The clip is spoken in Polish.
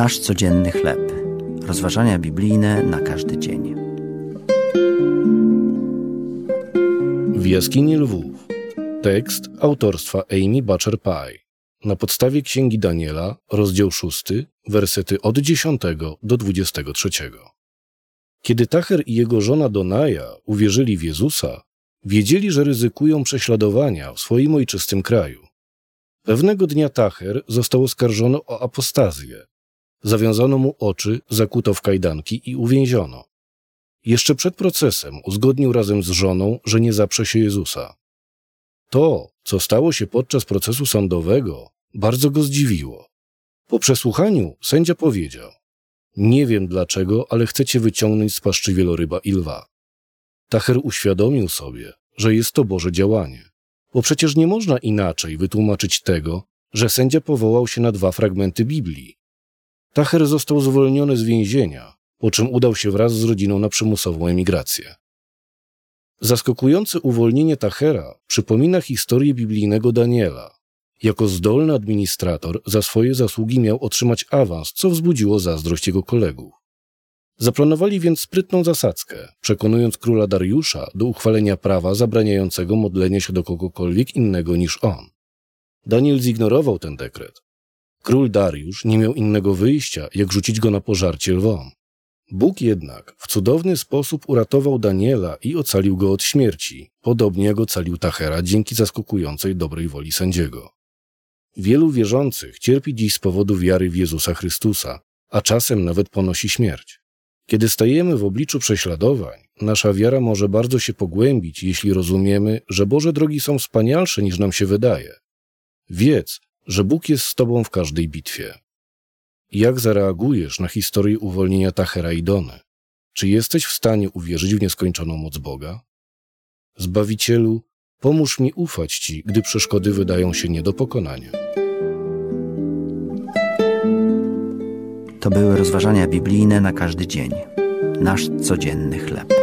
Nasz codzienny chleb. Rozważania biblijne na każdy dzień. W jaskini lwów. Tekst autorstwa Amy Butcher Pye. Na podstawie Księgi Daniela, rozdział 6, wersety od 10 do 23. Kiedy Tacher i jego żona Donaja uwierzyli w Jezusa, wiedzieli, że ryzykują prześladowania w swoim ojczystym kraju. Pewnego dnia Tacher został oskarżony o apostazję. Zawiązano mu oczy, zakuto w kajdanki i uwięziono. Jeszcze przed procesem uzgodnił razem z żoną, że nie zaprze się Jezusa. To, co stało się podczas procesu sądowego, bardzo go zdziwiło. Po przesłuchaniu sędzia powiedział: Nie wiem dlaczego, ale chcecie wyciągnąć z paszczy wieloryba i lwa. Tacher uświadomił sobie, że jest to Boże działanie, bo przecież nie można inaczej wytłumaczyć tego, że sędzia powołał się na dwa fragmenty Biblii. Tacher został zwolniony z więzienia, po czym udał się wraz z rodziną na przymusową emigrację. Zaskakujące uwolnienie Tachera przypomina historię biblijnego Daniela. Jako zdolny administrator za swoje zasługi miał otrzymać awans, co wzbudziło zazdrość jego kolegów. Zaplanowali więc sprytną zasadzkę, przekonując króla Dariusza do uchwalenia prawa zabraniającego modlenia się do kogokolwiek innego niż on. Daniel zignorował ten dekret. Król Dariusz nie miał innego wyjścia, jak rzucić go na pożarcie lwom. Bóg jednak w cudowny sposób uratował Daniela i ocalił go od śmierci, podobnie jak ocalił Tachera dzięki zaskakującej dobrej woli sędziego. Wielu wierzących cierpi dziś z powodu wiary w Jezusa Chrystusa, a czasem nawet ponosi śmierć. Kiedy stajemy w obliczu prześladowań, nasza wiara może bardzo się pogłębić, jeśli rozumiemy, że Boże drogi są wspanialsze niż nam się wydaje. Wiedz, że Bóg jest z Tobą w każdej bitwie. Jak zareagujesz na historię uwolnienia Tachera i Dony? Czy jesteś w stanie uwierzyć w nieskończoną moc Boga? Zbawicielu, pomóż mi ufać Ci, gdy przeszkody wydają się nie do pokonania. To były rozważania biblijne na każdy dzień. Nasz codzienny chleb.